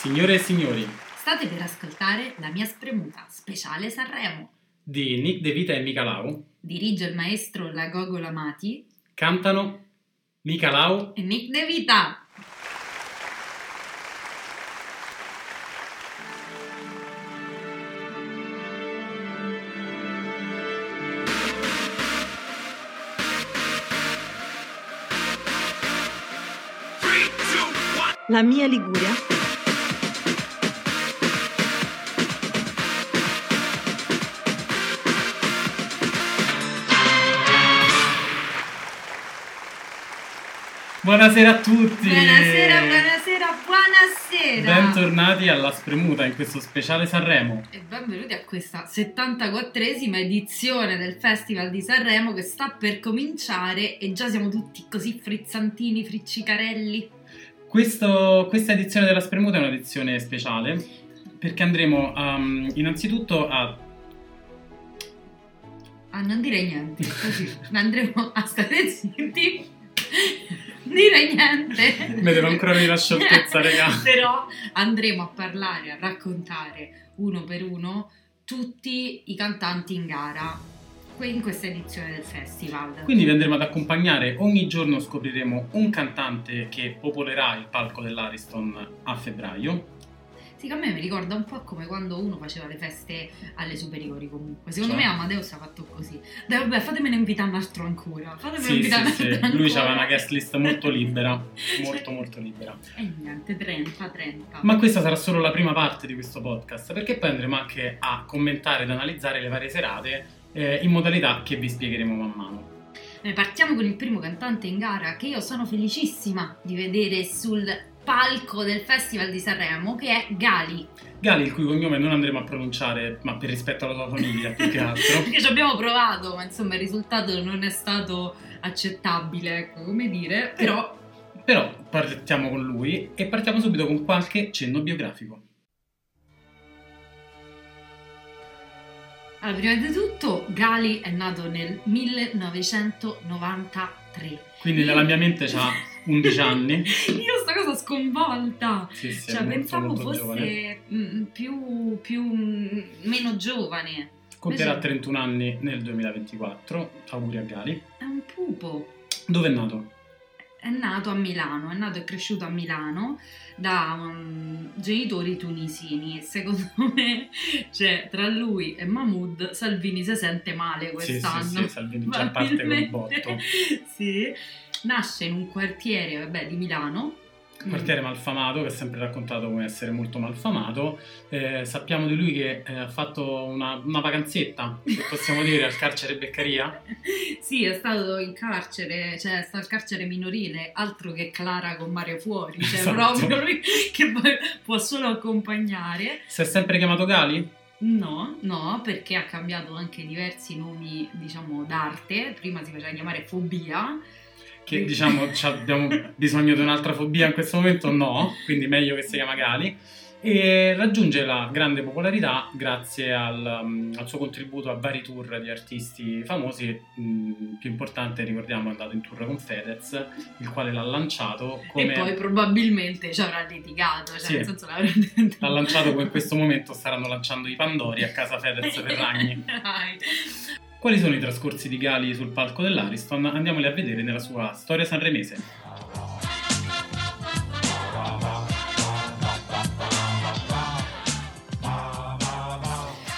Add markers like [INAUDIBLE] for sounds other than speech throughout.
Signore e signori, State per ascoltare La mia spremuta, speciale Sanremo. di Nick De Vita e Micalau Dirige il maestro La Gogola Mati cantano Micalau e Nick De Vita. La mia Liguria. Buonasera a tutti! Buonasera, buonasera, buonasera. Bentornati alla Spremuta in questo speciale Sanremo. E benvenuti a questa 74esima edizione del Festival di Sanremo che sta per cominciare e già siamo tutti così frizzantini, friccicarelli. Questo- questa edizione della Spremuta è un'edizione speciale perché andremo um, innanzitutto a... Ah, non dire niente, così [LAUGHS] andremo a stare zitti. Dire niente. Mi devo ancora venire la scioltezza, raga. Però andremo a parlare, a raccontare uno per uno tutti i cantanti in gara in questa edizione del festival. Quindi vi andremo ad accompagnare, ogni giorno scopriremo un cantante che popolerà il palco dell'Ariston a febbraio. Sì, a me mi ricorda un po' come quando uno faceva le feste alle superiori comunque. Secondo Cioè? me Amadeus ha fatto così. Dai, vabbè, fatemene invitare un altro ancora. Fatemene Sì, invitare sì, un sì. altro Lui ancora. aveva una guest list molto libera, [LAUGHS] molto molto libera. E niente, 30, 30. Ma questa sarà solo la prima parte di questo podcast, perché poi andremo anche a commentare ed analizzare le varie serate eh, in modalità che vi spiegheremo man mano. Noi partiamo con il primo cantante in gara che io sono felicissima di vedere sul palco del Festival di Sanremo, che è Gali. Gali, il cui cognome non andremo a pronunciare, ma per rispetto alla sua famiglia più che [LAUGHS] altro. Perché ci abbiamo provato, ma insomma il risultato non è stato accettabile, ecco, come dire, però Però partiamo con lui e partiamo subito con qualche cenno biografico. Allora, prima di tutto, Gali è nato nel 1993. Quindi nella mia mente ha [LAUGHS] 11 anni. [LAUGHS] Io sta cosa sconvolta. Sì, sì, cioè, molto, pensavo molto fosse giovane. più, più meno giovane. Compierà Invece- 31 anni nel 2024. Auguri a Gali. È un pupo. Dove è nato? È nato a Milano, è nato e cresciuto a Milano da um, genitori tunisini. Secondo [LAUGHS] me, cioè, tra lui e Mahmood, Salvini si sente male Sì, quest'anno. sì, sì, Salvini già parte col botto. [LAUGHS] sì. Nasce in un quartiere, vabbè, di Milano. quartiere malfamato che ha sempre raccontato come essere molto malfamato Eh, sappiamo di lui che eh, ha fatto una, una vacanzetta possiamo dire al carcere Beccaria [LAUGHS] Sì, è stato in carcere, cioè è stato al carcere minorile, altro che Clara con Mario fuori, cioè Esatto. proprio lui che può solo accompagnare. si è sempre chiamato Gali? No, no, perché ha cambiato anche diversi nomi, diciamo, d'arte. Prima si faceva chiamare Fobia. Che diciamo ci abbiamo bisogno di un'altra fobia in questo momento? No quindi meglio che si chiama Gali. E raggiunge la grande popolarità grazie al, um, al suo contributo a vari tour di artisti famosi. Mm, più importante ricordiamo è andato in tour con Fedez il quale l'ha lanciato come E poi probabilmente ci avrà litigato, cioè Sì. nel senso l'avrà L'ha lanciato come in questo momento staranno lanciando i Pandori a casa Fedez Ferragni. [LAUGHS] Quali sono i trascorsi di Gali sul palco dell'Ariston? Andiamoli a vedere nella sua storia sanremese.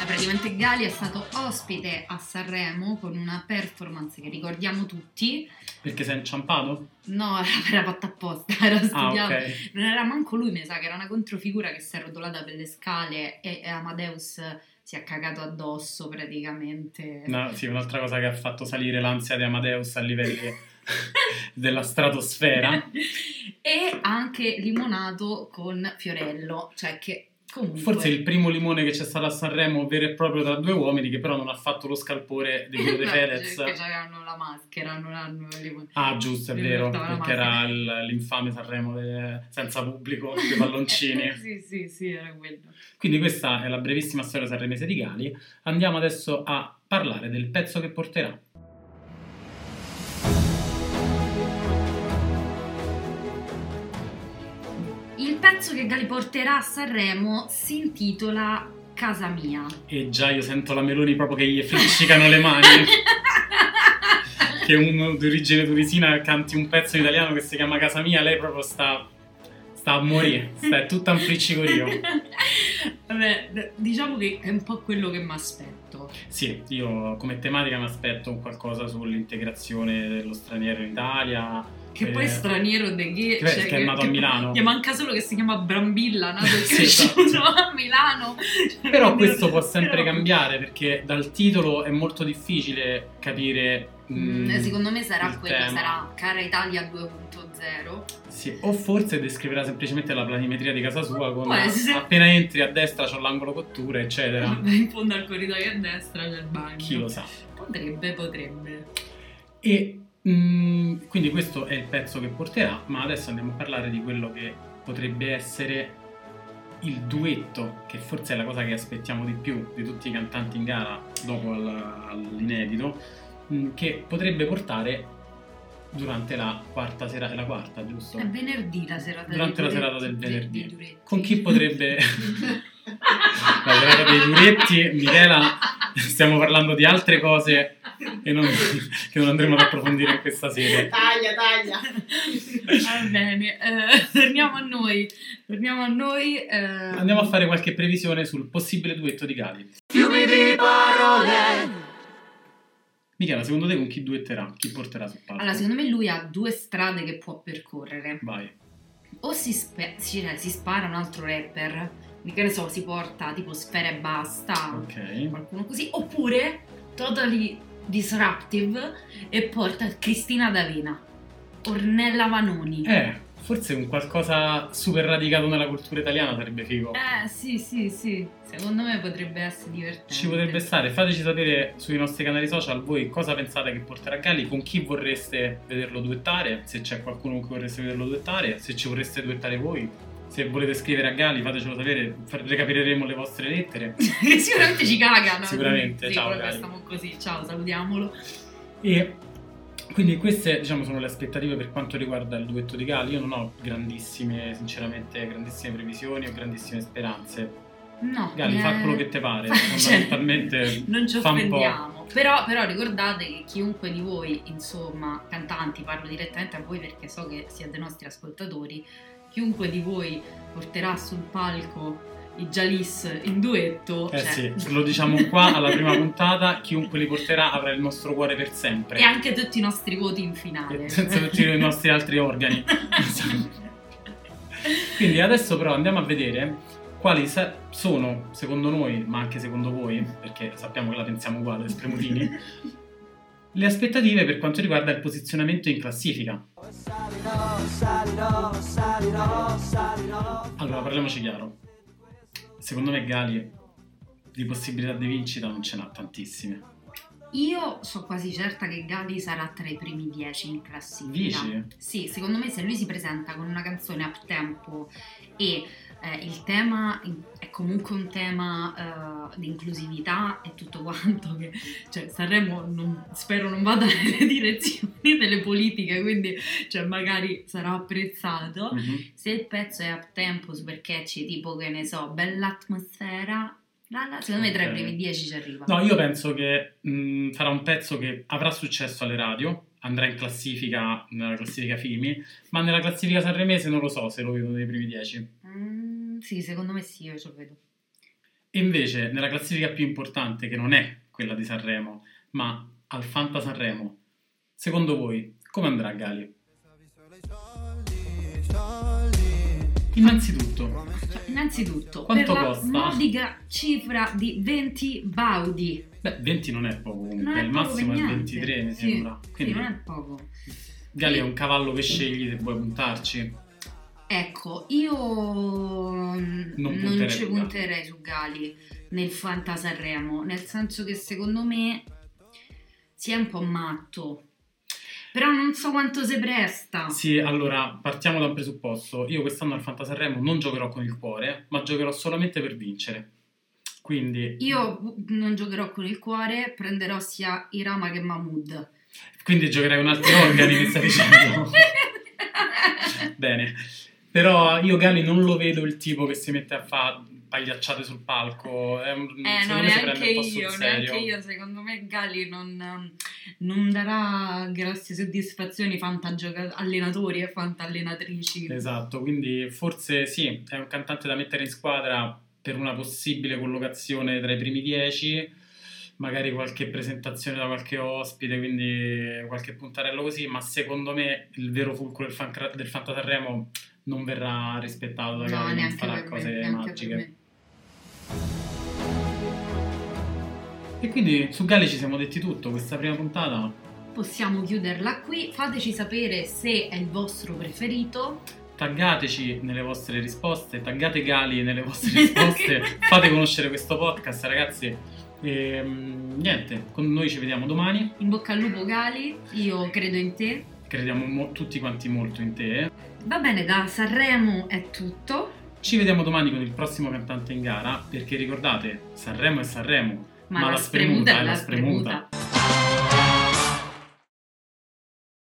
Eh, Praticamente Gali è stato ospite a Sanremo con una performance che ricordiamo tutti. Perché sei inciampato? No, [LAUGHS] era fatta apposta, era Ah, studiato. ok. Non era manco lui, mi sa che era una controfigura che si è rotolata per le scale e, e Amadeus si è cagato addosso praticamente. No, sì, un'altra cosa che ha fatto salire l'ansia di Amadeus a livelli [LAUGHS] della stratosfera. e anche limonato con Fiorello, cioè che comunque... Forse il primo limone che c'è stato a Sanremo vero e proprio tra due uomini che però non ha fatto lo scalpore di quello [LAUGHS] No, Fedez. Perché avevano la maschera, non hanno il limone. Ah, giusto, è vero, perché era il- l'infame Sanremo de- senza pubblico, dei [LAUGHS] palloncini. sì, sì, sì, era quello. Quindi questa è la brevissima storia sanremese di Gali. Andiamo adesso a parlare del pezzo che porterà. Pezzo che Gali porterà a Sanremo si intitola Casa mia. E già io sento la Meloni proprio che gli friccicano le mani. [LAUGHS] che uno di origine tunisina canti un pezzo in italiano che si chiama Casa mia, lei proprio sta, sta a morire, sta è tutta un friccicorio. Vabbè, diciamo che è un po' quello che mi aspetto. Sì, io come tematica mi aspetto un qualcosa sull'integrazione dello straniero in Italia. Che Eh, poi straniero de che, che- che è nato a Milano. Gli manca solo che si chiama Brambilla, nato [LAUGHS] e Sì, esatto. cresciuto a Milano. Però questo può sempre Però- cambiare perché dal titolo è molto difficile capire. Mm, mm, secondo me sarà quello, tema. sarà Cara Italia 2.0. Sì, o forse descriverà semplicemente la planimetria di casa sua essere. appena entri a destra c'è l'angolo cottura, eccetera. [LAUGHS] In fondo al corridoio a destra c'è il bagno. Chi lo sa. Potrebbe, potrebbe. E mm, quindi questo è il pezzo che porterà, ma adesso andiamo a parlare di quello che potrebbe essere il duetto, che forse è la cosa che aspettiamo di più di tutti i cantanti in gara dopo al- all'inedito, mm, che potrebbe portare durante la quarta serata, la quarta, giusto? È venerdì la serata Durante la serata duretti, del venerdì. duretti. Con chi potrebbe... [LAUGHS] la serata dei duretti, Michela, stiamo parlando di altre cose che non, che non andremo ad approfondire in questa sede. Taglia, taglia. Va bene, eh, torniamo a noi. Torniamo a noi. eh, Andiamo a fare qualche previsione sul possibile duetto di Gali. Fiumi di parole. Michela, secondo te con chi duetterà? Chi porterà sul palco? Allora, secondo me lui ha due strade che può percorrere. Vai. O si, spe- si- cioè, si spara un altro rapper, che ne so, si porta tipo Sfera e Basta, Ok. qualcuno così, oppure totally disruptive e porta Cristina D'Avena, Ornella Vanoni. Eh, forse un qualcosa super radicato nella cultura italiana sarebbe figo. Eh, sì, sì, sì, secondo me potrebbe essere divertente. Ci potrebbe stare, fateci sapere sui nostri canali social voi cosa pensate che porterà Gali, con chi vorreste vederlo duettare, se c'è qualcuno con cui vorreste vederlo duettare, se ci vorreste duettare voi, se volete scrivere a Gali fatecelo sapere, recapireremo le vostre lettere. [LAUGHS] Sicuramente ci cagano. Sicuramente, sì, ciao, Gali. stiamo così, ciao, salutiamolo. E quindi queste diciamo sono le aspettative per quanto riguarda il duetto di Gali. Io non ho grandissime, sinceramente, grandissime previsioni o grandissime speranze. No, Gali, eh, fa quello che te pare, [LAUGHS] cioè, fondamentalmente non ci offendiamo. Però, però ricordate che chiunque di voi, insomma, cantanti, parlo direttamente a voi perché so che siete nostri ascoltatori, chiunque di voi porterà sul palco i Jalis in duetto, Eh cioè, sì, [LAUGHS] lo diciamo qua alla prima puntata, chiunque li porterà avrà il nostro cuore per sempre. e anche tutti i nostri voti in finale. E senza tutti i nostri altri organi. [LAUGHS] Quindi adesso però andiamo a vedere quali sa- sono, secondo noi, ma anche secondo voi, perché sappiamo che la pensiamo uguale, spremutini, le aspettative per quanto riguarda il posizionamento in classifica. Allora, parliamoci chiaro. Secondo me Gali di possibilità di vincita non ce n'ha tantissime. Io sono quasi certa che Gali sarà tra i primi dieci in classifica. Dici? Sì, secondo me se lui si presenta con una canzone up tempo e eh, il tema è comunque un tema eh, di inclusività e tutto quanto, che cioè, Sanremo non, spero non vada [LAUGHS] nelle direzioni delle politiche, quindi cioè, magari sarà apprezzato. Mm-hmm. Se il pezzo è up tempo, perché c'è tipo che ne so, bella atmosfera, secondo me tra i primi 10 ci arriva. No, io penso che mm, mh, sarà un pezzo che avrà successo alle radio, andrà in classifica nella classifica Fimi, ma nella classifica sanremese non lo so se lo vedo nei primi 10 sì, secondo me sì, io ce lo vedo. E invece nella classifica più importante, che non è quella di Sanremo, ma al Fanta Sanremo, secondo voi come andrà Gali? Innanzitutto, Innanzitutto, Quanto per costa? la modica cifra di 20 baudi. beh, 20 non è poco comunque, Non è il poco massimo è niente. 23 mi Sì, sembra. Sì, Quindi non è poco. Gali è un cavallo che scegli se vuoi puntarci. Ecco, io mm, non, punterei ci punterei su Gali nel Fanta Sanremo, nel senso che secondo me si è un po' matto. Però non so quanto si presta. Sì, allora partiamo da un presupposto. Io quest'anno al Fanta Sanremo non giocherò con il cuore, ma giocherò solamente per vincere. Quindi, Io non giocherò con il cuore, prenderò sia Irama che Mahmood. quindi giocherai con altri organi, mi stai dicendo. [LAUGHS] Bene. Però io Gali non lo vedo il tipo che si mette a fare pagliacciate sul palco. È un, Eh, no, neanche io, neanche io, secondo me Gali non, non darà grosse soddisfazioni allenatori e fantallenatrici. Esatto, quindi forse sì, è un cantante da mettere in squadra per una possibile collocazione tra i primi dieci, magari qualche presentazione da qualche ospite, quindi qualche puntarello così, ma secondo me il vero fulcro del, fan, del Fanta Sanremo non verrà rispettato da No, non farà me, cose per magiche. me. E quindi su Gali ci siamo detti tutto, questa prima puntata. Possiamo chiuderla qui, fateci sapere se è il vostro preferito. Taggateci nelle vostre risposte, taggate Gali nelle vostre [LAUGHS] risposte, fate conoscere questo podcast ragazzi. E, mm, niente, con noi ci vediamo domani, In bocca al lupo Gali, io credo in te. Crediamo mo- tutti quanti molto in te. Va bene, da Sanremo è tutto, Ci vediamo domani con il prossimo cantante in gara, perché ricordate, Sanremo è Sanremo, ma, la spremuta è la spremuta.